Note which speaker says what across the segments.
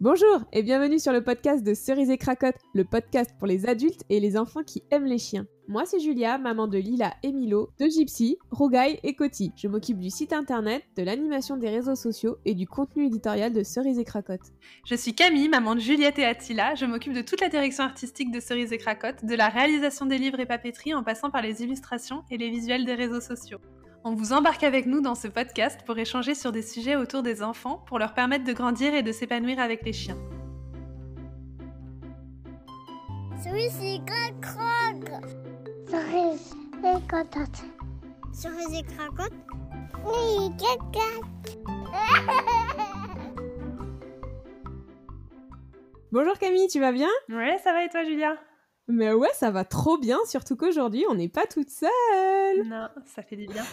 Speaker 1: Bonjour et bienvenue sur le podcast de Cerise et Cracotte, le podcast pour les adultes et les enfants qui aiment les chiens. Moi c'est Julia, maman de Lila et Milo, de Gypsy, Rougaille et Coty. Je m'occupe du site internet, de l'animation des réseaux sociaux et du contenu éditorial de Cerise et Cracotte.
Speaker 2: Je suis Camille, maman de Juliette et Attila. Je m'occupe de toute la direction artistique de Cerise et Cracotte, de la réalisation des livres et papeterie en passant par les illustrations et les visuels des réseaux sociaux. On vous embarque avec nous dans ce podcast pour échanger sur des sujets autour des enfants pour leur permettre de grandir et de s'épanouir avec les chiens.
Speaker 1: Bonjour Camille, tu vas bien?
Speaker 2: Ouais, ça va et toi Julia?
Speaker 1: Mais ouais, ça va trop bien, surtout qu'aujourd'hui on n'est pas toute seule.
Speaker 2: Non, ça fait du bien.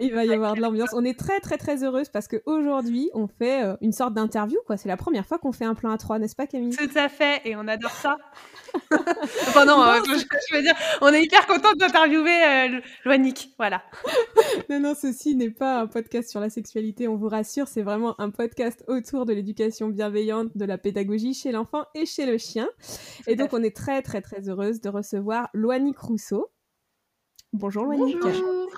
Speaker 1: Il va y avoir de l'ambiance. On est très très très heureuse parce qu'aujourd'hui on fait euh, une sorte d'interview quoi. C'est la première fois qu'on fait un plan à trois, n'est-ce pas Camille?
Speaker 2: Tout à fait, et on adore ça. enfin non, euh, je, je, veux dire, on est hyper contente d'interviewer euh, Loanic, voilà.
Speaker 1: non non, ceci n'est pas un podcast sur la sexualité, on vous rassure, c'est vraiment un podcast autour de l'éducation bienveillante, de la pédagogie chez l'enfant et chez le chien. et donc on est très très très heureuse de recevoir Loanic Rousseau. Bonjour Loanic.
Speaker 3: Bonjour.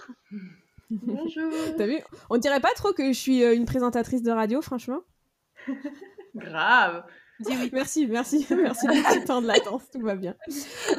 Speaker 3: Bonjour.
Speaker 1: T'as vu? On dirait pas trop que je suis euh, une présentatrice de radio, franchement.
Speaker 3: Grave.
Speaker 1: Dis oui. Merci, merci, merci du petit temps de latence, tout va bien.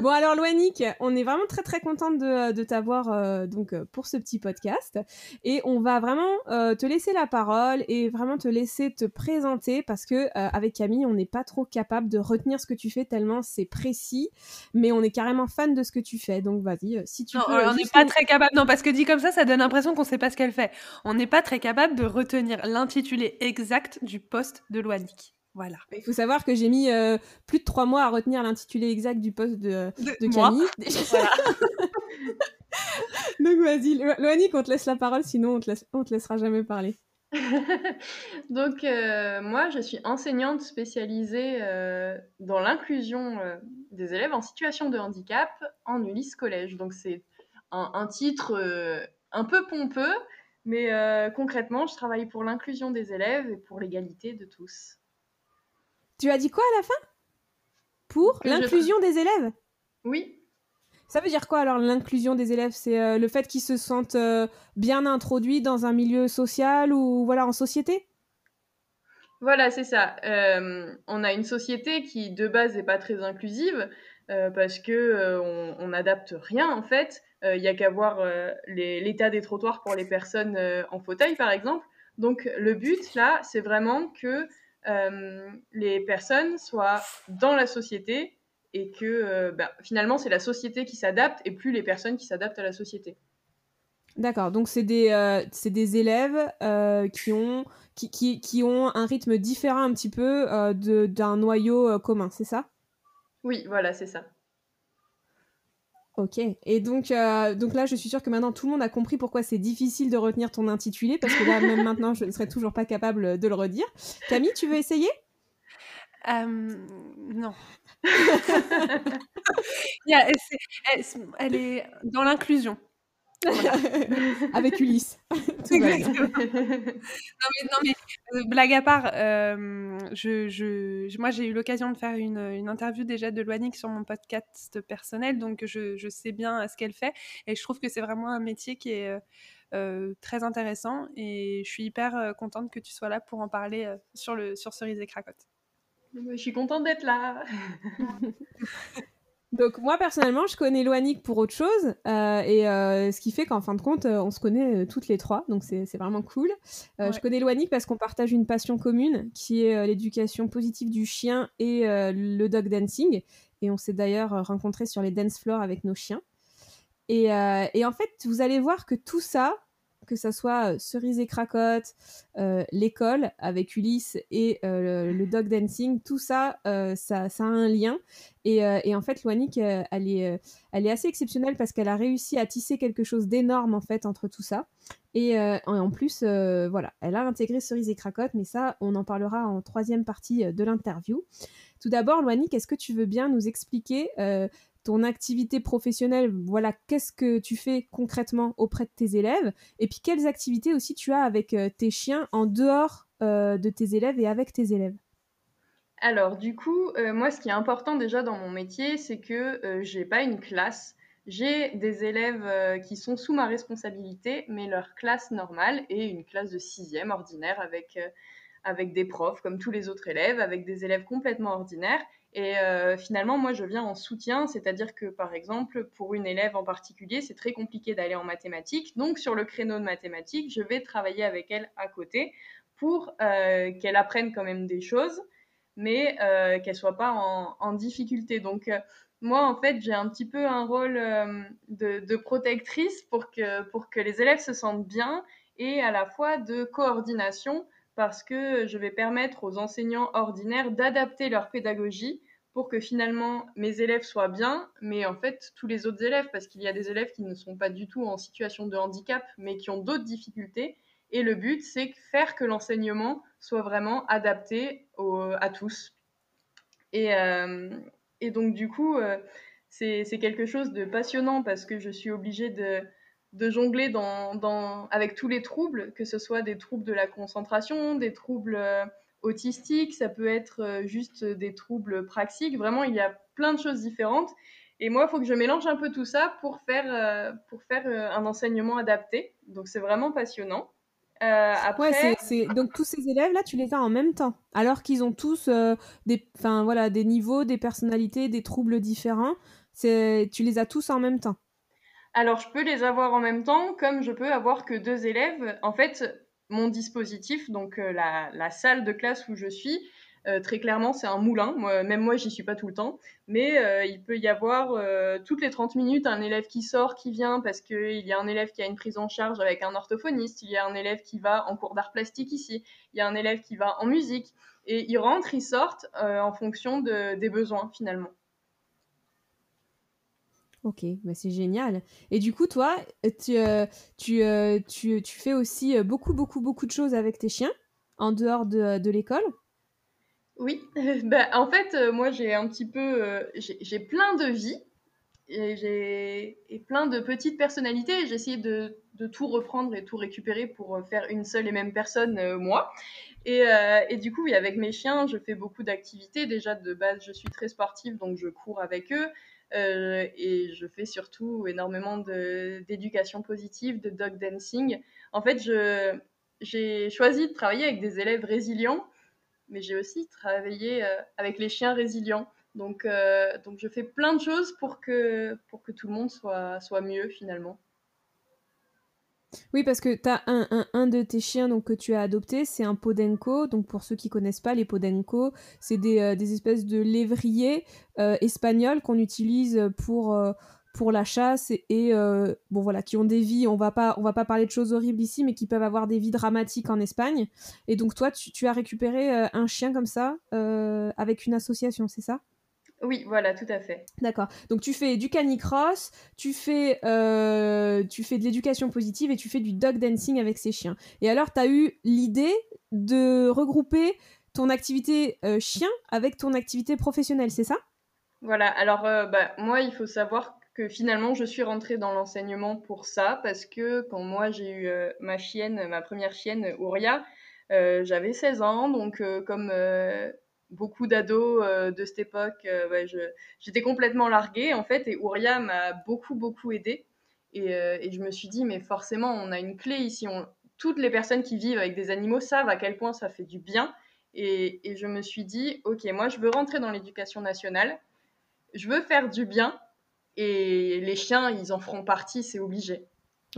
Speaker 1: Bon alors Loanic, on est vraiment très très contente de, de t'avoir euh, donc pour ce petit podcast et on va vraiment euh, te laisser la parole et vraiment te laisser te présenter parce que euh, avec Camille on n'est pas trop capable de retenir ce que tu fais tellement c'est précis, mais on est carrément fan de ce que tu fais donc vas-y si tu
Speaker 2: non,
Speaker 1: peux.
Speaker 2: on n'est pas très capable non parce que dit comme ça ça donne l'impression qu'on sait pas ce qu'elle fait. On n'est pas très capable de retenir l'intitulé exact du poste de Loanic. Voilà.
Speaker 1: Il faut savoir que j'ai mis euh, plus de trois mois à retenir l'intitulé exact du poste de, de, de Camille.
Speaker 2: Voilà.
Speaker 1: Donc vas-y, on te laisse la parole, sinon on te, laisse, on te laissera jamais parler.
Speaker 3: Donc euh, moi, je suis enseignante spécialisée euh, dans l'inclusion euh, des élèves en situation de handicap en Ulysse Collège. Donc c'est un, un, titre euh, un peu pompeux, mais euh, concrètement, je travaille pour l'inclusion des élèves et pour l'égalité de tous.
Speaker 1: Tu as dit quoi à la fin? Pour l'inclusion je... des élèves?
Speaker 3: Oui.
Speaker 1: Ça veut dire quoi alors l'inclusion des élèves? C'est euh, le fait qu'ils se sentent euh, bien introduits dans un milieu social ou voilà en société?
Speaker 3: Voilà, c'est ça. Euh, on a une société qui de base n'est pas très inclusive parce que on, n'adapte rien en fait. Il n'y a qu'à voir l'état des trottoirs pour les personnes en fauteuil par exemple. Donc le but là, c'est vraiment que les personnes soient dans la société et que euh, bah, finalement c'est la société qui s'adapte et plus les personnes qui s'adaptent à la société.
Speaker 1: D'accord, donc c'est des, euh, des élèves euh, qui, ont, qui, qui, qui, ont un rythme différent un petit peu euh, d'un noyau commun, c'est ça?
Speaker 3: Oui, voilà, c'est ça.
Speaker 1: Ok, et donc, euh, donc là, je suis sûre que maintenant tout le monde a compris pourquoi c'est difficile de retenir ton intitulé, parce que là, même maintenant, je ne serais toujours pas capable de le redire. Camille, tu veux essayer?
Speaker 2: Euh, Non. yeah, elle, elle est dans l'inclusion.
Speaker 1: Voilà. Avec Ulysse.
Speaker 2: Exactement. non mais, non, mais euh, blague à part, euh, je, je, moi j'ai eu l'occasion de faire une, une, interview déjà de Loanic sur mon podcast personnel, donc je, je sais bien ce qu'elle fait et je trouve que c'est vraiment un métier qui est euh, très intéressant et je suis hyper contente que tu sois là pour en parler sur, le, sur Cerise et Cracotte.
Speaker 3: Je suis contente d'être là.
Speaker 1: Donc moi personnellement, je connais Loanic pour autre chose, euh, et euh, ce qui fait qu'en fin de compte, euh, on se connaît toutes les trois, donc c'est vraiment cool. Ouais. Je connais Loanic parce qu'on partage une passion commune, qui est l'éducation positive du chien et le dog dancing, et on s'est d'ailleurs rencontrés sur les dance floors avec nos chiens. Et, et, en fait, vous allez voir que tout ça, que ça soit Cerise et Cracotte, euh, l'école avec Ulysse et euh, le, dog dancing, tout ça, euh, ça, a un lien. Et, en fait, Loanic, elle, est, assez exceptionnelle parce qu'elle a réussi à tisser quelque chose d'énorme en fait entre tout ça. Et en plus, voilà, elle a intégré Cerise et Cracotte, mais ça, on en parlera en troisième partie de l'interview. Tout d'abord, Loanic, est-ce que tu veux bien nous expliquer ton activité professionnelle, voilà, qu'est-ce que tu fais concrètement auprès de tes élèves, et puis quelles activités aussi tu as avec euh, tes chiens en dehors euh, de tes élèves et avec tes élèves?
Speaker 3: Alors, du coup, moi, ce qui est important déjà dans mon métier, c'est que j'ai pas une classe. J'ai des élèves qui sont sous ma responsabilité, mais leur classe normale est une classe de sixième ordinaire avec, avec des profs comme tous les autres élèves, avec des élèves complètement ordinaires. Et euh, finalement, moi, je viens en soutien, c'est-à-dire que, par exemple, pour une élève en particulier, c'est très compliqué d'aller en mathématiques. Donc, sur le créneau de mathématiques, je vais travailler avec elle à côté pour euh, qu'elle apprenne quand même des choses, mais euh, qu'elle soit pas en, difficulté. Donc, moi, en fait, j'ai un petit peu un rôle de, de, protectrice pour que, pour que les élèves se sentent bien et à la fois de coordination parce que je vais permettre aux enseignants ordinaires d'adapter leur pédagogie pour que finalement mes élèves soient bien, mais en fait tous les autres élèves, parce qu'il y a des élèves qui ne sont pas du tout en situation de handicap, mais qui ont d'autres difficultés. Et le but, c'est faire que l'enseignement soit vraiment adapté à tous. Et, euh, donc du coup, euh, c'est quelque chose de passionnant parce que je suis obligée de, de jongler dans, avec tous les troubles, que ce soit des troubles de la concentration, des troubles euh, autistiques, ça peut être euh, juste des troubles praxiques. Vraiment, il y a plein de choses différentes. Et moi, il faut que je mélange un peu tout ça pour faire, euh, pour faire un enseignement adapté. Donc, c'est vraiment passionnant.
Speaker 1: après... c'est, donc tous ces élèves-là, tu les as en même temps, alors qu'ils ont tous des, voilà, des niveaux, des personnalités, des troubles différents. Tu les as tous en même temps.
Speaker 3: Alors, je peux les avoir en même temps, comme je peux avoir que deux élèves. En fait, mon dispositif, donc euh, la, salle de classe où je suis, euh, très clairement, c'est un moulin. même moi, j'y suis pas tout le temps. Mais euh, il peut y avoir toutes les 30 minutes un élève qui sort, qui vient, parce qu'il y a un élève qui a une prise en charge avec un orthophoniste. Il y a un élève qui va en cours d'art plastique ici. Il y a un élève qui va en musique. Et ils rentrent, ils sortent en fonction des besoins, finalement.
Speaker 1: Ok, bah c'est génial. Et du coup, toi, tu, euh, tu, euh, tu, tu, fais aussi euh, beaucoup, beaucoup, beaucoup de choses avec tes chiens en dehors de, de l'école?
Speaker 3: Oui, bah, en fait, moi, j'ai un petit peu. j'ai plein de vies et et plein de petites personnalités. J'ai essayé de, de, tout reprendre et tout récupérer pour faire une seule et même personne, moi. Et, et, du coup, avec mes chiens, je fais beaucoup d'activités. Déjà, de base, je suis très sportive, donc je cours avec eux. Euh, et je fais surtout énormément d'éducation positive, de dog dancing. En fait, j'ai choisi de travailler avec des élèves résilients, mais j'ai aussi travaillé euh, avec les chiens résilients. Donc, euh, donc je fais plein de choses pour que, pour que tout le monde soit, soit mieux finalement.
Speaker 1: Oui, parce que tu as un, un, de tes chiens donc, que tu as adopté, c'est un Podenco. Donc, pour ceux qui connaissent pas, les Podenco, c'est des, euh, des, espèces de lévriers euh, espagnols qu'on utilise pour, euh, pour la chasse et, bon, voilà, qui ont des vies. On va pas, va pas parler de choses horribles ici, mais qui peuvent avoir des vies dramatiques en Espagne. Et donc, toi, tu as récupéré un chien comme ça avec une association, c'est ça?
Speaker 3: Oui, voilà, tout à fait.
Speaker 1: D'accord. Donc tu fais du canicross, tu fais, euh, tu fais de l'éducation positive et tu fais du dog dancing avec ces chiens. Et alors, tu as eu l'idée de regrouper ton activité euh, chien avec ton activité professionnelle, c'est ça?
Speaker 3: Voilà, alors euh, bah, moi, il faut savoir que finalement, je suis rentrée dans l'enseignement pour ça, parce que quand moi, j'ai eu ma chienne, ma première chienne, Ouria, j'avais 16 ans, donc comme beaucoup d'ados euh, de cette époque, euh, j'étais complètement larguée en fait, et Ouria m'a beaucoup beaucoup aidée. Euh, et, je me suis dit, mais forcément, on a une clé ici. toutes les personnes qui vivent avec des animaux savent à quel point ça fait du bien. Et, et je me suis dit, ok, moi, je veux rentrer dans l'éducation nationale. Je veux faire du bien. Et les chiens, ils en feront partie, c'est obligé.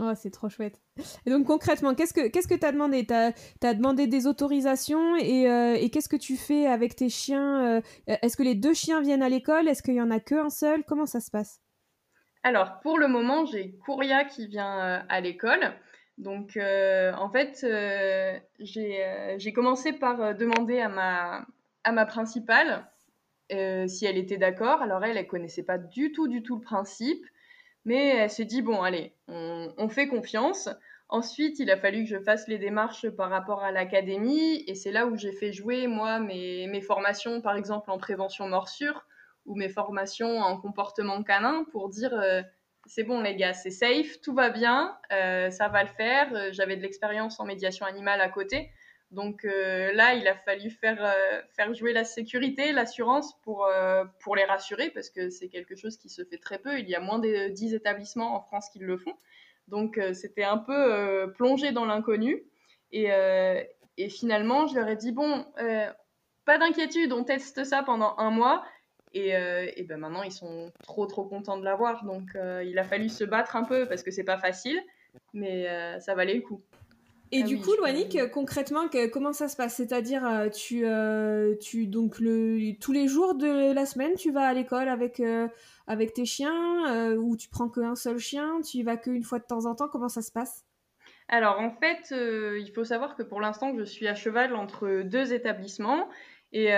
Speaker 1: Oh, c'est trop chouette. Et donc concrètement, qu'est-ce que qu'est-ce que t'as demandé? T'as as demandé des autorisations et, euh, et qu'est-ce que tu fais avec tes chiens euh, Est-ce que les deux chiens viennent à l'école? Est-ce qu'il y en a qu'un seul? Comment ça se passe?
Speaker 3: Alors pour le moment, j'ai Kouria qui vient euh, à l'école. Donc en fait, j'ai commencé par demander à ma à ma principale si elle était d'accord. Alors elle, elle connaissait pas du tout du tout le principe. Mais elle s'est dit, bon, allez, on, fait confiance. Ensuite, il a fallu que je fasse les démarches par rapport à l'académie. Et c'est là où j'ai fait jouer, moi, mes, mes, formations, par exemple, en prévention morsure ou mes formations en comportement canin pour dire, euh, c'est bon, les gars, c'est safe, tout va bien, euh, ça va le faire. J'avais de l'expérience en médiation animale à côté. Donc là, il a fallu faire, faire jouer la sécurité, l'assurance pour, pour les rassurer, parce que c'est quelque chose qui se fait très peu. Il y a moins de 10 établissements en France qui le font. Donc c'était un peu plongé dans l'inconnu. Et, finalement, je leur ai dit, bon, pas d'inquiétude, on teste ça pendant un mois. Et, et, ben maintenant, ils sont trop, trop contents de l'avoir. Donc, il a fallu se battre un peu parce que c'est pas facile, mais ça valait le coup.
Speaker 1: Et ah du coup, Loanic, concrètement, comment ça se passe? C'est-à-dire, euh, tu, euh, tu donc le, tous les jours de la semaine, tu vas à l'école avec, euh, avec tes chiens, ou tu prends qu'un seul chien, tu y vas qu'une fois de temps en temps. Comment ça se passe?
Speaker 3: Alors en fait, il faut savoir que pour l'instant, je suis à cheval entre deux établissements. Et,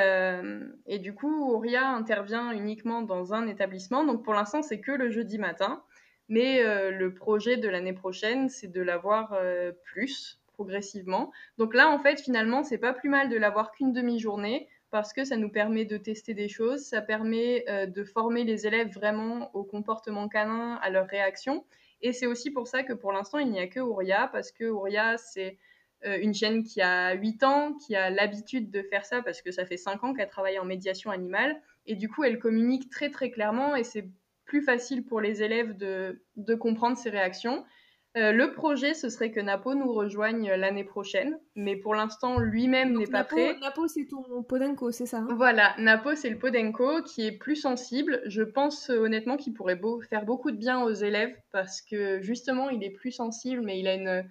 Speaker 3: et du coup, Auria intervient uniquement dans un établissement. Donc pour l'instant, c'est que le jeudi matin. Mais le projet de l'année prochaine, c'est de l'avoir plus progressivement. Donc là, en fait, finalement, c'est pas plus mal de l'avoir qu'une demi-journée parce que ça nous permet de tester des choses, ça permet euh, de former les élèves vraiment au comportement canin, à leurs réactions. Et c'est aussi pour ça que pour l'instant, il n'y a que Ouria, parce que Ouria, c'est euh, une chienne qui a 8 ans, qui a l'habitude de faire ça, parce que ça fait 5 ans qu'elle travaille en médiation animale. Et du coup, elle communique très très clairement, et c'est plus facile pour les élèves de, de comprendre ses réactions. Euh, le projet, ce serait que Napo nous rejoigne l'année prochaine, mais pour l'instant, lui-même n'est pas prêt.
Speaker 1: Napo, c'est ton Podenco, c'est ça hein?
Speaker 3: Voilà, Napo, c'est le Podenco qui est plus sensible. Je pense euh, honnêtement qu'il pourrait faire beaucoup de bien aux élèves parce que justement, il est plus sensible, mais il a une,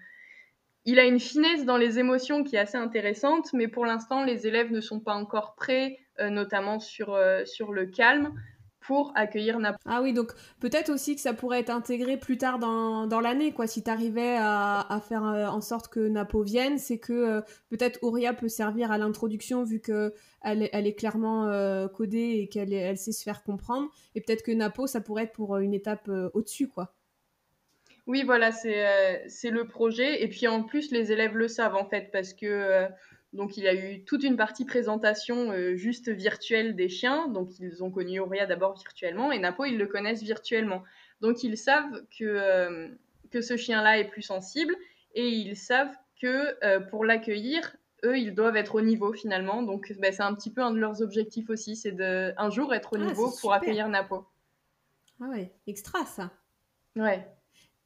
Speaker 3: il a une finesse dans les émotions qui est assez intéressante. Mais pour l'instant, les élèves ne sont pas encore prêts, euh, notamment sur, sur le calme pour accueillir Napo.
Speaker 1: Ah oui, donc peut-être aussi que ça pourrait être intégré plus tard dans, dans l'année, quoi. Si tu arrivais à, à, faire euh, en sorte que Napo vienne, c'est que euh, peut-être Auria peut servir à l'introduction vu que elle, elle est clairement euh, codée et qu'elle elle sait se faire comprendre. Et peut-être que Napo, ça pourrait être pour une étape au-dessus, quoi.
Speaker 3: Oui, voilà, c'est le projet. Et puis en plus, les élèves le savent en fait, parce que donc il y a eu toute une partie présentation euh, juste virtuelle des chiens. Donc ils ont connu Auria d'abord virtuellement et Napo ils le connaissent virtuellement. Donc ils savent que, euh, que ce chien-là est plus sensible et ils savent que euh, pour l'accueillir, eux ils doivent être au niveau finalement. Donc bah, c'est un petit peu un de leurs objectifs aussi, c'est de un jour être au ah, niveau pour accueillir Napo.
Speaker 1: Ah ouais, extra ça.
Speaker 3: Ouais.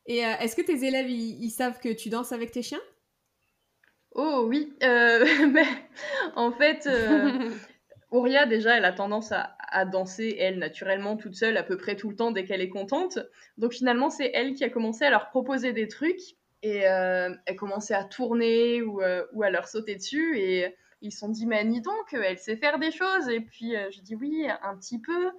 Speaker 1: Et est-ce que tes élèves ils savent que tu danses avec tes chiens?
Speaker 3: Oh oui, euh, mais en fait, euh, Ouria déjà, elle a tendance à, danser, elle, naturellement, toute seule, à peu près tout le temps dès qu'elle est contente. Donc finalement, c'est elle qui a commencé à leur proposer des trucs et euh, elle commençait à tourner ou, ou, à leur sauter dessus et ils se sont dit, mais dis donc, elle sait faire des choses. Et puis je dis oui, un petit peu.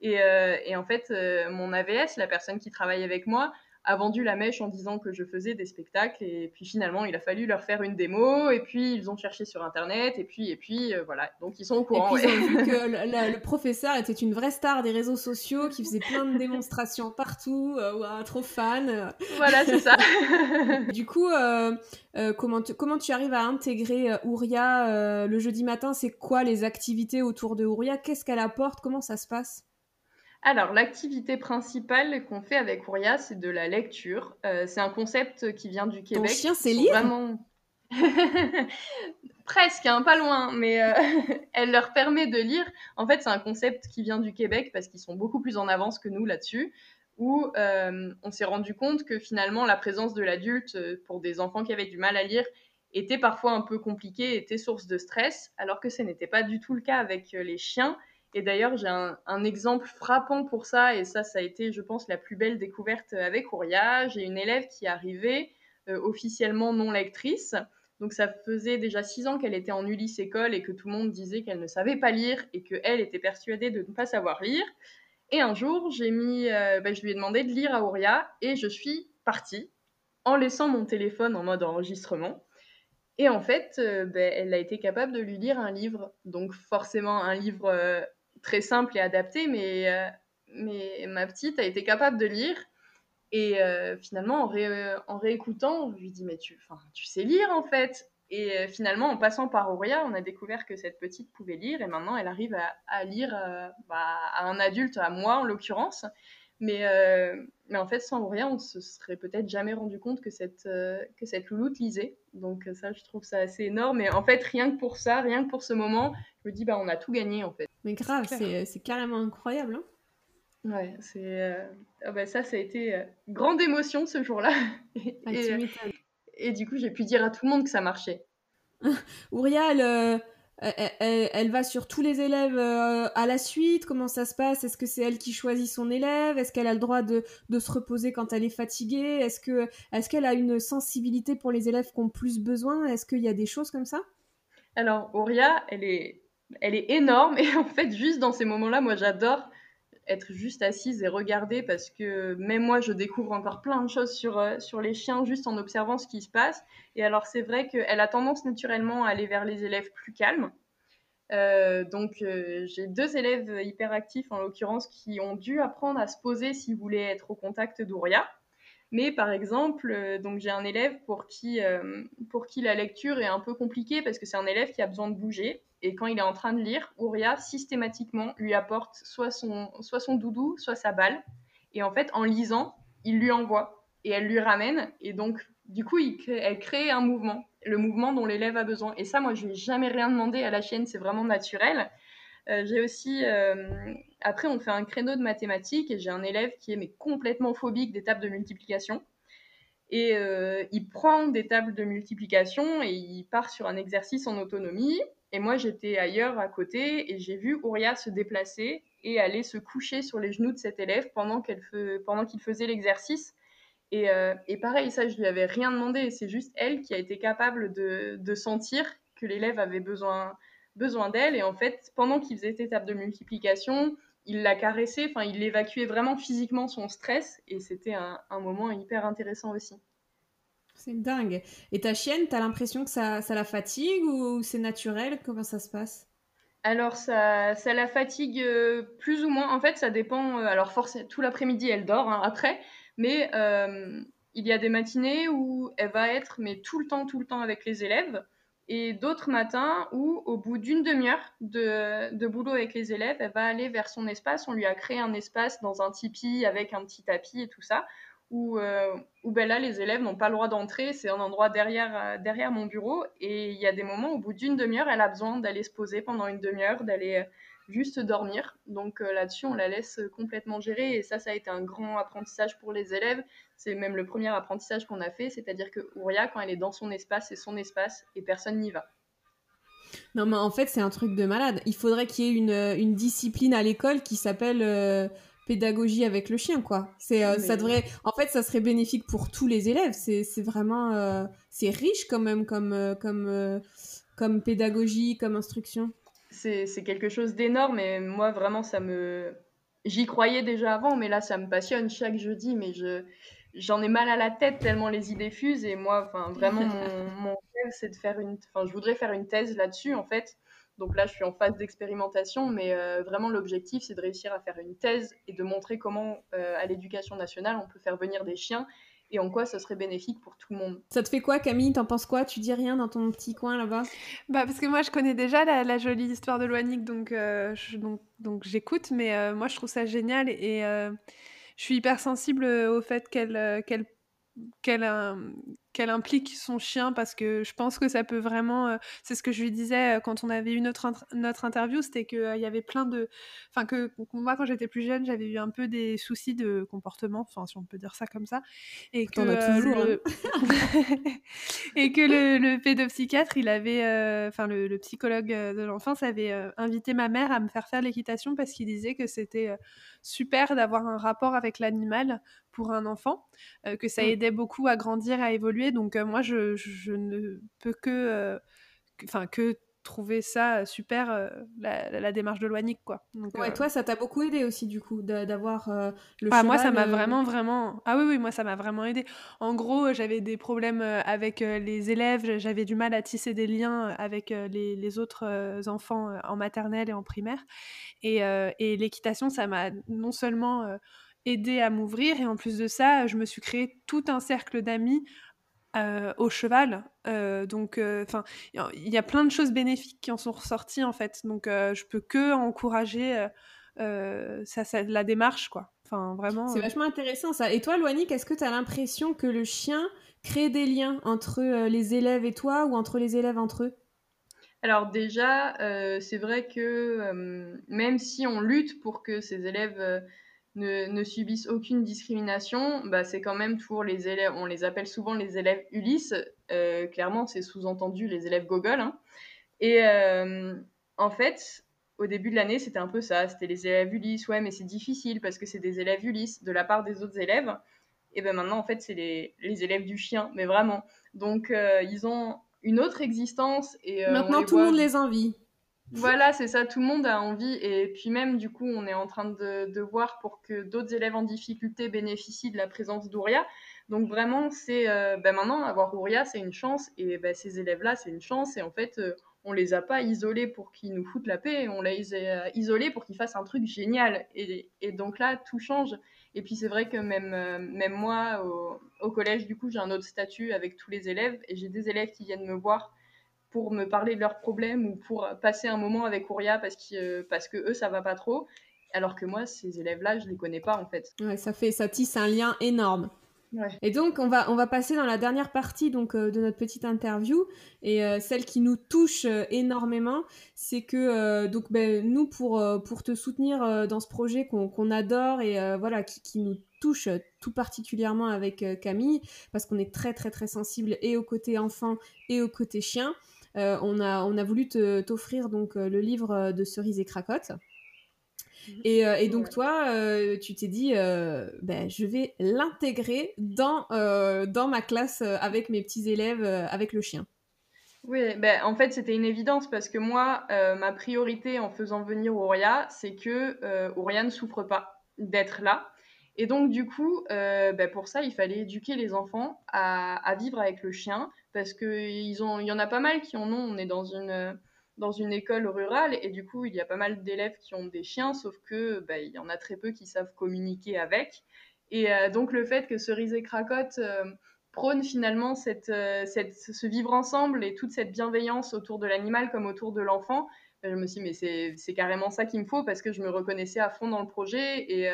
Speaker 3: Et, et en fait, mon AVS, la personne qui travaille avec moi, a vendu la mèche en disant que je faisais des spectacles et puis finalement il a fallu leur faire une démo et puis ils ont cherché sur internet et puis et puis euh, voilà donc ils sont au courant.
Speaker 1: Et puis ils ont vu que le, professeur était une vraie star des réseaux sociaux qui faisait plein de démonstrations partout, euh, trop fan.
Speaker 3: Voilà c'est ça.
Speaker 1: du coup euh, comment tu, comment tu arrives à intégrer Ouria le jeudi matin? C'est quoi les activités autour de Ouria? Qu'est-ce qu'elle apporte? Comment ça se passe?
Speaker 3: Alors, l'activité principale qu'on fait avec Ouria, c'est de la lecture. Euh, c'est un concept qui vient du Québec.
Speaker 1: Ton chien, c'est lire
Speaker 3: vraiment... Presque, hein, pas loin, mais euh, elle leur permet de lire. En fait, c'est un concept qui vient du Québec parce qu'ils sont beaucoup plus en avance que nous là-dessus, où euh, on s'est rendu compte que finalement, la présence de l'adulte pour des enfants qui avaient du mal à lire était parfois un peu compliquée, était source de stress, alors que ce n'était pas du tout le cas avec les chiens. Et d'ailleurs, j'ai un, exemple frappant pour ça, et ça, ça a été, je pense, la plus belle découverte avec Ouria. J'ai une élève qui arrivée euh, officiellement non lectrice. Donc ça faisait déjà six ans qu'elle était en Ulysse école et que tout le monde disait qu'elle ne savait pas lire et qu'elle était persuadée de ne pas savoir lire. Et un jour, j'ai mis, euh, bah, je lui ai demandé de lire à Ouria et je suis partie en laissant mon téléphone en mode enregistrement. Et en fait, euh, bah, elle a été capable de lui lire un livre, donc forcément un livre très simple et adapté, mais, euh, mais ma petite a été capable de lire. Et euh, finalement, en, en, réécoutant, je lui dis, mais tu, tu sais lire en fait. Et euh, finalement, en passant par Auria, on a découvert que cette petite pouvait lire et maintenant elle arrive à, lire bah, à un adulte, à moi en l'occurrence. Mais, mais en fait, sans Auria, on se serait peut-être jamais rendu compte que cette, que cette louloute lisait. Donc ça, je trouve ça assez énorme. Et en fait, rien que pour ça, rien que pour ce moment, je me dis, bah, on a tout gagné en fait.
Speaker 1: Mais grave, c'est carrément incroyable. Hein
Speaker 3: Ouais, c'est. Ah bah ça, ça a été grande émotion ce jour-là.
Speaker 1: Ah,
Speaker 3: et, et, du coup, j'ai pu dire à tout le monde que ça marchait.
Speaker 1: Ouria, elle, elle, va sur tous les élèves à la suite Comment ça se passe? Est-ce que c'est elle qui choisit son élève? Est-ce qu'elle a le droit de, de, se reposer quand elle est fatiguée? Est-ce qu'elle est qu'elle a une sensibilité pour les élèves qui ont plus besoin? Est-ce qu'il y a des choses comme ça?
Speaker 3: Alors, Ouria, elle est, elle est énorme et en fait, juste dans ces moments-là, moi j'adore être juste assise et regarder parce que même moi, je découvre encore plein de choses sur, euh, sur les chiens juste en observant ce qui se passe. Et alors, c'est vrai qu'elle a tendance naturellement à aller vers les élèves plus calmes. Euh, donc, euh, j'ai deux élèves hyperactifs, en l'occurrence, qui ont dû apprendre à se poser s'ils voulaient être au contact d'Ouria. Mais par exemple, donc j'ai un élève pour qui, pour qui la lecture est un peu compliquée parce que c'est un élève qui a besoin de bouger et quand il est en train de lire, Ouria systématiquement lui apporte soit son, soit son doudou, soit sa balle. Et en fait, en lisant, il lui envoie et elle lui ramène. Et donc, du coup, elle crée un mouvement, le mouvement dont l'élève a besoin. Et ça, moi, je lui ai jamais rien demandé à la chienne, c'est vraiment naturel. Euh, j'ai aussi, euh, après, on fait un créneau de mathématiques et j'ai un élève qui est complètement phobique des tables de multiplication. Et euh, il prend des tables de multiplication et il part sur un exercice en autonomie. Et moi, j'étais ailleurs à côté et j'ai vu Ouria se déplacer et aller se coucher sur les genoux de cet élève pendant qu'il faisait l'exercice. Et, pareil, ça, je lui avais rien demandé. C'est juste elle qui a été capable de, sentir que l'élève avait besoin, besoin d'elle. Et en fait, pendant qu'il faisait cette étape de multiplication, il l'a caressée, enfin, il évacuait vraiment physiquement son stress. Et c'était un moment hyper intéressant aussi.
Speaker 1: C'est dingue. Et ta chienne, t'as l'impression que ça, ça la fatigue ou c'est naturel? Comment ça se passe?
Speaker 3: Alors ça, ça la fatigue euh, plus ou moins. En fait, ça dépend. Euh, alors forcément, tout l'après-midi, elle dort hein, après, mais euh, il y a des matinées où elle va être mais tout le temps, tout le temps avec les élèves, et d'autres matins où, au bout d'une demi-heure de, de, boulot avec les élèves, elle va aller vers son espace. On lui a créé un espace dans un tipi avec un petit tapis et tout ça, où, euh, ben là, les élèves n'ont pas le droit d'entrer. C'est un endroit derrière, euh, derrière mon bureau. Et il y a des moments, au bout d'une demi-heure, elle a besoin d'aller se poser pendant une demi-heure, d'aller euh, juste dormir. Donc là-dessus, on la laisse complètement gérer. Et ça, ça a été un grand apprentissage pour les élèves. C'est même le premier apprentissage qu'on a fait. C'est-à-dire que Ouria, quand elle est dans son espace, c'est son espace et personne n'y va.
Speaker 1: Non, mais en fait, c'est un truc de malade. Il faudrait qu'il y ait une, une discipline à l'école qui s'appelle pédagogie avec le chien quoi c'est euh, ça devrait en fait ça serait bénéfique pour tous les élèves c'est vraiment euh, c'est riche quand même comme euh, comme comme pédagogie comme instruction
Speaker 3: c'est quelque chose d'énorme et moi vraiment ça me j'y croyais déjà avant mais là ça me passionne chaque jeudi mais je j'en ai mal à la tête tellement les idées fusent et moi enfin vraiment mon, mon rêve c'est de faire une enfin je voudrais faire une thèse là-dessus en fait. Donc là, je suis en phase d'expérimentation, mais euh, vraiment l'objectif, c'est de réussir à faire une thèse et de montrer comment, euh, à l'éducation nationale, on peut faire venir des chiens et en quoi ça serait bénéfique pour tout le monde.
Speaker 1: Ça te fait quoi, Camille? T'en penses quoi? Tu dis rien dans ton petit coin là-bas?
Speaker 2: Bah parce que moi, je connais déjà la, jolie histoire de Loanic, donc, euh, donc, donc j'écoute, mais moi, je trouve ça génial et je suis hyper sensible au fait qu'elle qu'elle qu'elle qu'elle implique son chien parce que je pense que ça peut vraiment euh, c'est ce que je lui disais euh, quand on avait eu notre, notre interview c'était qu'il euh, y avait plein de enfin que moi quand j'étais plus jeune j'avais eu un peu des soucis de comportement enfin si on peut dire ça comme ça et que
Speaker 1: toujours, le...
Speaker 2: Hein. et que le, le, pédopsychiatre il avait enfin le, le, psychologue de l'enfance avait invité ma mère à me faire faire l'équitation parce qu'il disait que c'était super d'avoir un rapport avec l'animal pour un enfant, que ça mmh. aidait beaucoup à grandir, à évoluer donc euh, moi, je, je, ne peux que, euh, enfin que trouver ça super euh, la, démarche de Loanic quoi.
Speaker 1: Donc, ouais, toi ça t'a beaucoup aidé aussi du coup d'avoir le
Speaker 2: ah, moi ça m'a vraiment vraiment ah oui oui moi ça m'a vraiment aidé. En gros j'avais des problèmes avec les élèves, j'avais du mal à tisser des liens avec les, les autres enfants en maternelle et en primaire et, et l'équitation ça m'a non seulement aidé à m'ouvrir et en plus de ça je me suis créé tout un cercle d'amis euh, au cheval. Euh, donc, euh, enfin, il y a plein de choses bénéfiques qui en sont ressorties en fait. Donc, je peux que encourager ça, la démarche, quoi. Enfin, vraiment.
Speaker 1: C'est vachement intéressant ça. Et toi, Loanique, est-ce que tu as l'impression que le chien crée des liens entre les élèves et toi ou entre les élèves entre eux?
Speaker 3: Alors déjà, c'est vrai que même si on lutte pour que ces élèves ne, subissent aucune discrimination, bah, c'est quand même toujours les élèves, on les appelle souvent les élèves Ulysse, euh, clairement c'est sous-entendu les élèves Gogol. Hein. Et euh, en fait, au début de l'année, c'était un peu ça, c'était les élèves Ulysse, ouais, mais c'est difficile parce que c'est des élèves Ulysse de la part des autres élèves. Et ben maintenant, en fait, c'est les, élèves du chien, mais vraiment. Donc, euh, ils ont une autre existence. Et,
Speaker 1: maintenant, tout le monde les envie.
Speaker 3: Voilà, c'est ça, tout le monde a envie. Et puis même, du coup, on est en train de, voir pour que d'autres élèves en difficulté bénéficient de la présence d'Ouria. Donc vraiment, c'est euh, ben maintenant, avoir Ouria, c'est une chance. Et ben, ces élèves-là, c'est une chance. Et en fait, on euh, on les a pas isolés pour qu'ils nous foutent la paix. On les a isolés pour qu'ils fassent un truc génial. Et, donc là, tout change. Et puis c'est vrai que même, euh, moi, au collège, du coup, j'ai un autre statut avec tous les élèves. Et j'ai des élèves qui viennent me voir pour me parler de leurs problèmes ou pour passer un moment avec Ouria parce que, parce que eux, ça va pas trop. Alors que moi, ces élèves-là, je les connais pas en fait.
Speaker 1: Ouais, ça fait, ça tisse un lien énorme. Ouais. Et donc, on va, on va passer dans la dernière partie donc, euh, de notre petite interview. Et euh, celle qui nous touche euh, énormément, c'est que donc, ben, nous, pour, pour te soutenir dans ce projet qu'on adore et voilà, qui, qui, nous touche tout particulièrement avec Camille, parce qu'on est très, très, très sensible et au côté enfant et au côté chien, euh, on, a, on a voulu t'offrir donc euh, le livre euh, de Cerise et Cracotte. Mhm. Et, donc toi, tu t'es dit, ben, je vais l'intégrer dans, dans ma classe avec mes petits élèves, avec le chien.
Speaker 3: Oui, ben, en fait, c'était une évidence parce que moi, ma priorité en faisant venir Auria, c'est que Auria ne souffre pas d'être là. Et donc, du coup, ben, pour ça, il fallait éduquer les enfants à, à vivre avec le chien, parce qu'il y en a pas mal qui en ont. On est dans une, dans une école rurale et du coup, il y a pas mal d'élèves qui ont des chiens, sauf que bah, il y en a très peu qui savent communiquer avec. Et euh, donc, le fait que Cerise et Cracotte euh, prône finalement cette, euh, cette, ce vivre ensemble et toute cette bienveillance autour de l'animal comme autour de l'enfant, bah, je me suis dit, mais c'est carrément ça qu'il me faut parce que je me reconnaissais à fond dans le projet et,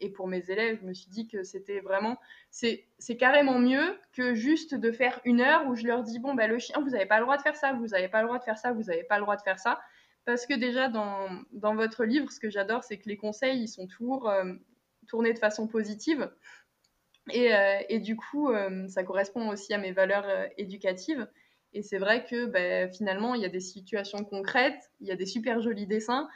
Speaker 3: et pour mes élèves, je me suis dit que c'était vraiment, c'est carrément mieux que juste de faire une heure où je leur dis, bon, bah, le chien, vous n'avez pas le droit de faire ça, vous n'avez pas le droit de faire ça, vous n'avez pas le droit de faire ça. Parce que déjà, dans, dans votre livre, ce que j'adore, c'est que les conseils, ils sont toujours euh, tournés de façon positive. Et, euh, et du coup, euh, ça correspond aussi à mes valeurs éducatives. Et c'est vrai que bah, finalement, il y a des situations concrètes, il y a des super jolis dessins.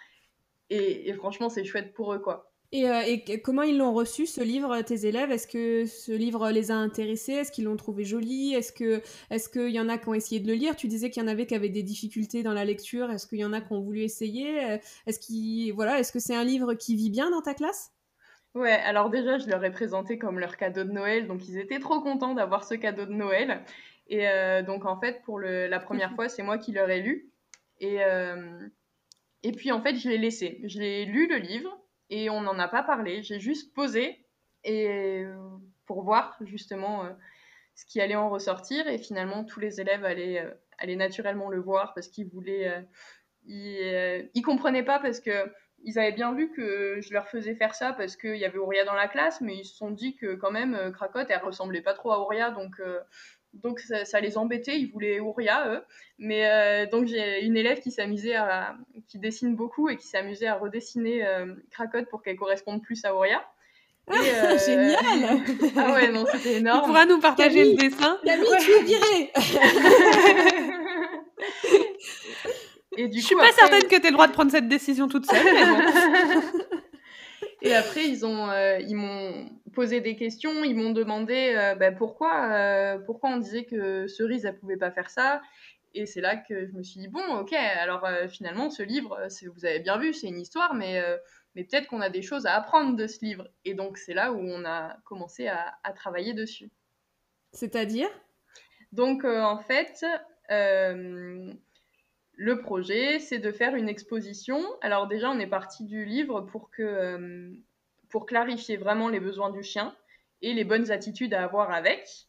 Speaker 3: Et, et franchement, c'est chouette pour eux, quoi.
Speaker 1: Euh, et, comment ils l'ont reçu, ce livre, tes élèves? Est-ce que ce livre les a intéressés? Est-ce qu'ils l'ont trouvé joli? Est-ce qu'il est qu'il y en a qui ont essayé de le lire? Tu disais qu'il y en avait qui avaient des difficultés dans la lecture. Est-ce qu'il y en a qui ont voulu essayer? Euh, Est-ce voilà, est -ce que c'est un livre qui vit bien dans ta classe?
Speaker 3: Ouais, alors déjà, je leur ai présenté comme leur cadeau de Noël. Donc, ils étaient trop contents d'avoir ce cadeau de Noël. Et euh, donc, en fait, pour le, la première fois, c'est moi qui leur ai lu. Et, et puis, en fait, je l'ai laissé. Je l'ai lu, le livre et on n'en a pas parlé. J'ai juste posé et pour voir justement euh, ce qui allait en ressortir et finalement tous les élèves allaient, euh, allaient naturellement le voir parce qu'ils voulaient, euh, ils, ils, comprenaient pas parce que ils avaient bien vu que je leur faisais faire ça parce qu'il y avait Auria dans la classe, mais ils se sont dit que quand même Cracotte elle ressemblait pas trop à Auria donc donc ça, les embêtait, ils voulaient Ouria, eux. Mais euh, donc j'ai une élève qui s'amusait à, qui dessine beaucoup et qui s'amusait à redessiner euh, Cracotte pour qu'elle corresponde plus à Ouria.
Speaker 1: Ah, euh, génial
Speaker 3: Ah ouais, non, c'était énorme.
Speaker 2: Tu pourras nous partager le dessin
Speaker 1: Camille, tu es virée
Speaker 2: et du Je suis pas certaine que tu aies le droit de prendre cette décision toute seule, mais bon.
Speaker 3: Et après, ils ont, euh, ils m'ont posé des questions, ils m'ont demandé euh, bah, pourquoi, euh, pourquoi on disait que Cerise, elle pouvait pas faire ça. Et c'est là que je me suis dit, bon, ok, alors finalement, ce livre, vous avez bien vu, c'est une histoire, mais, mais peut-être qu'on a des choses à apprendre de ce livre. Et donc, c'est là où on a commencé à, à travailler dessus.
Speaker 1: C'est-à-dire?
Speaker 3: Donc, en fait, le projet, c'est de faire une exposition. Alors déjà, on est parti du livre pour, que, euh, pour clarifier vraiment les besoins du chien et les bonnes attitudes à avoir avec.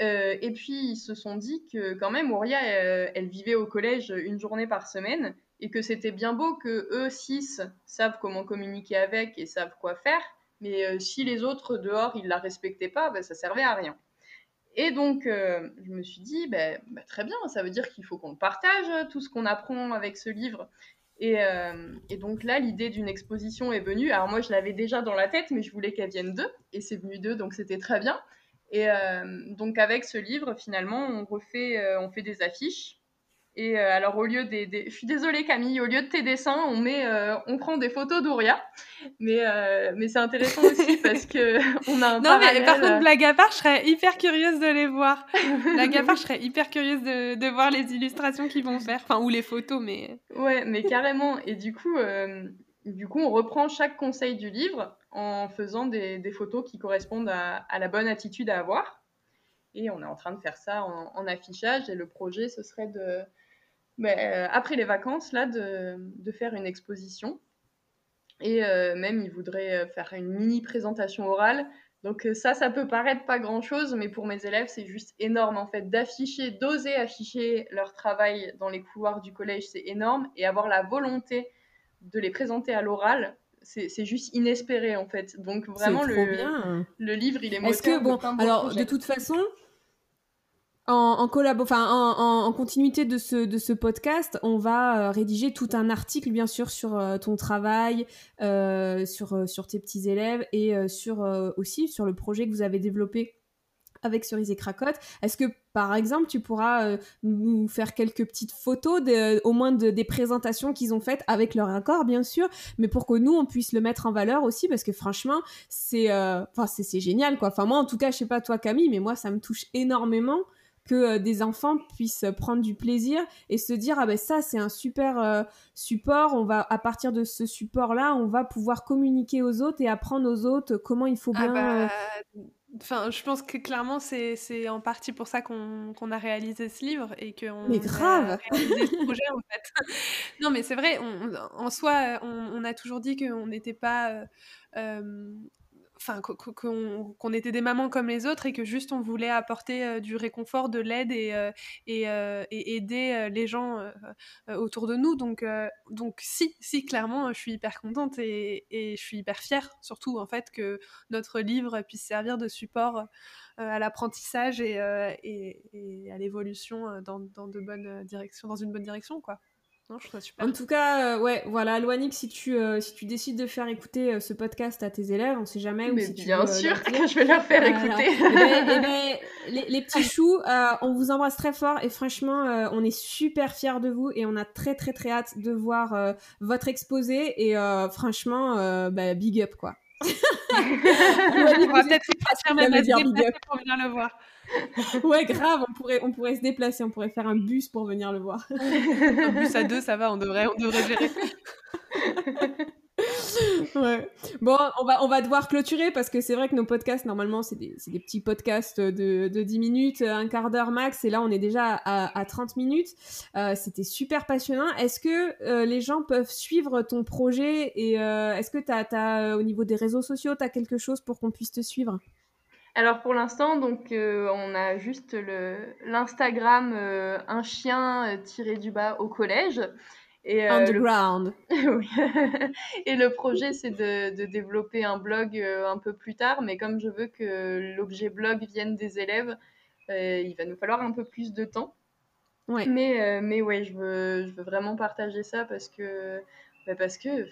Speaker 3: Euh, et puis, ils se sont dit que quand même, Auria, euh, elle, vivait au collège une journée par semaine et que c'était bien beau que eux, six, savent comment communiquer avec et savent quoi faire, Mais si les autres dehors, ils la respectaient pas, ben, ça servait à rien. Et donc, je me suis dit, ben, ben, très bien, ça veut dire qu'il faut qu'on partage tout ce qu'on apprend avec ce livre. Et, et donc là, l'idée d'une exposition est venue. Alors moi, je l'avais déjà dans la tête, mais je voulais qu'elle vienne d'eux. Et c'est venu d'eux, donc c'était très bien. Et donc avec ce livre, finalement, on refait, on fait des affiches et euh, alors, au lieu des, Je suis désolée, Camille, au lieu de tes dessins, on, met, euh, on prend des photos d'Ouria. Mais, euh, mais c'est intéressant aussi parce que on a un
Speaker 2: Non, mais par contre, blague à part, je serais hyper curieuse de les voir. blague à part, je serais hyper curieuse de, de voir les illustrations qu'ils vont faire. Enfin, ou les photos, mais.
Speaker 3: Ouais, mais carrément. Et du coup, du coup, on reprend chaque conseil du livre en faisant des, photos qui correspondent à, la bonne attitude à avoir. Et on est en train de faire ça en, affichage. Et le projet, ce serait de mais, euh, après les vacances, là, de, de faire une exposition. Et euh, même, il voudrait euh, faire une mini présentation orale. Donc ça, ça peut paraître pas grand-chose, mais pour mes élèves, c'est juste énorme en fait d'afficher, d'oser afficher leur travail dans les couloirs du collège, c'est énorme, et avoir la volonté de les présenter à l'oral, c'est juste inespéré en fait. Donc vraiment le, le livre, il est.
Speaker 1: Est-ce que bon, alors de toute façon, en, en, en, continuité de ce, de ce podcast, on va euh, rédiger tout un article, bien sûr, sur euh, ton travail, euh, sur, sur tes petits élèves et sur aussi sur le projet que vous avez développé avec Cerise et Cracotte. Est-ce que, par exemple, tu pourras nous faire quelques petites photos, au moins des présentations qu'ils ont faites avec leur accord, bien sûr, mais pour que nous, on puisse le mettre en valeur aussi, parce que franchement, c'est c'est génial, quoi. Enfin, moi, en tout cas, je sais pas toi, Camille, mais moi, ça me touche énormément que euh, des enfants puissent prendre du plaisir et se dire ah ben ça c'est un super euh, support on va à partir de ce support là on va pouvoir communiquer aux autres et apprendre aux autres comment il faut ah bien
Speaker 2: bah, Enfin, je pense que clairement, c'est en partie pour ça qu'on a réalisé ce livre et qu'on
Speaker 1: mais grave.
Speaker 2: a réalisé ce projet en fait. non, mais c'est vrai. en soi, on, a toujours dit qu'on n'était pas euh, enfin qu'on était des mamans comme les autres et que juste on voulait apporter euh, du réconfort, de l'aide et, euh, euh, aider les gens autour de nous. Donc, donc si, si, clairement, je suis hyper contente et, je suis hyper fière, surtout en fait, que notre livre puisse servir de support à l'apprentissage et, et, à l'évolution dans, dans, de bonnes directions, dans une bonne direction, quoi.
Speaker 1: En tout cas, euh, ouais, voilà, Loanic, si tu, euh, si tu décides de faire écouter euh, ce podcast à tes élèves, on sait jamais.
Speaker 3: Mais
Speaker 1: si
Speaker 3: bien sûr que je vais leur faire écouter.
Speaker 1: Eh ben, eh ben, les, petits choux, on vous embrasse très fort et franchement, on est super fiers de vous et on a très très très hâte de voir votre exposé et franchement, bah, big up quoi.
Speaker 2: On va peut-être faire même pour venir le voir.
Speaker 1: ouais, grave, on pourrait, on pourrait se déplacer, on pourrait faire un bus pour venir le voir.
Speaker 2: un bus à deux, ça va, on devrait, on devrait gérer.
Speaker 1: Bon, on va, on va devoir clôturer parce que c'est vrai que nos podcasts, normalement, c'est des, des, petits podcasts de, de 10 minutes, un quart d'heure max, et là, on est déjà à, à 30 minutes. Euh, C'était super passionnant. Est-ce que euh, les gens peuvent suivre ton projet et euh, est-ce que tu as, au niveau des réseaux sociaux, tu as quelque chose pour qu'on puisse te suivre?
Speaker 3: Alors pour l'instant, donc on a juste l'Instagram un chien tiré du bas au collège.
Speaker 1: Et, Underground.
Speaker 3: Le... et le projet, c'est de, de, développer un blog un peu plus tard, mais comme je veux que l'objet blog vienne des élèves, il va nous falloir un peu plus de temps. Ouais. Mais, mais ouais, je veux, je veux vraiment partager ça parce que, bah, parce que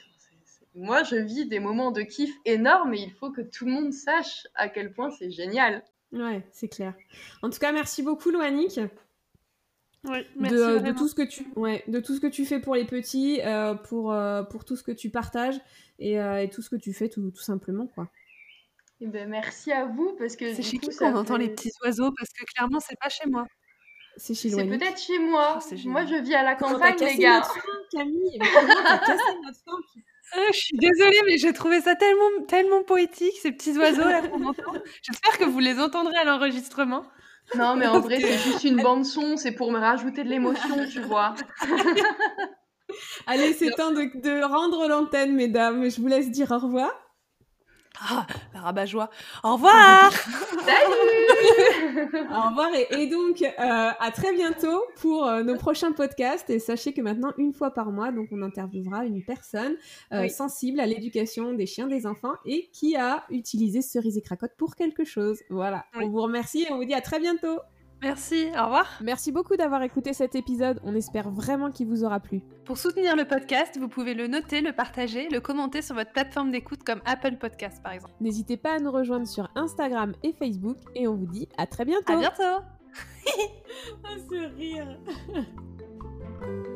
Speaker 3: moi, je vis des moments de kiff énormes et il faut que tout le monde sache à quel point c'est génial.
Speaker 1: Ouais, c'est clair. En tout cas, merci beaucoup, Loanic.
Speaker 2: Ouais,
Speaker 1: merci de, de, tout ce que tu ouais, de tout ce que tu fais pour les petits euh, pour, euh, pour tout ce que tu partages et, euh, et, tout ce que tu fais tout, tout simplement quoi
Speaker 3: et eh ben, merci à vous parce que
Speaker 2: c'est chez qui qu'on entend les petits oiseaux parce que clairement c'est pas chez moi
Speaker 1: c'est chez
Speaker 3: C'est peut-être chez moi. Oh, moi, je vis à la campagne, les gars.
Speaker 1: Notre fin, Camille? Cassé notre
Speaker 2: ah, je suis désolée, mais j'ai trouvé ça tellement, tellement poétique, ces petits oiseaux là qu'on entend. J'espère que vous les entendrez à l'enregistrement.
Speaker 3: Non, mais en vrai, c'est juste une bande-son, c'est pour me rajouter de l'émotion, tu vois.
Speaker 1: Allez, c'est temps de, de rendre l'antenne, mesdames. Je vous laisse dire au revoir.
Speaker 2: Ah, la rabat-joie. Au revoir
Speaker 3: Salut
Speaker 1: Au revoir et, donc euh, à très bientôt pour euh, nos prochains podcasts. Et sachez que maintenant, une fois par mois, donc on interviewera une personne euh, sensible à l'éducation des chiens des enfants et qui a utilisé Cerise et Cracotte pour quelque chose. Voilà. On vous remercie et on vous dit à très bientôt.
Speaker 2: Merci, au revoir.
Speaker 1: Merci beaucoup d'avoir écouté cet épisode, on espère vraiment qu'il vous aura plu.
Speaker 2: Pour soutenir le podcast, vous pouvez le noter, le partager, le commenter sur votre plateforme d'écoute comme Apple Podcast par exemple.
Speaker 1: N'hésitez pas à nous rejoindre sur Instagram et Facebook et on vous dit à très bientôt.
Speaker 2: À bientôt.
Speaker 1: ah, ce rire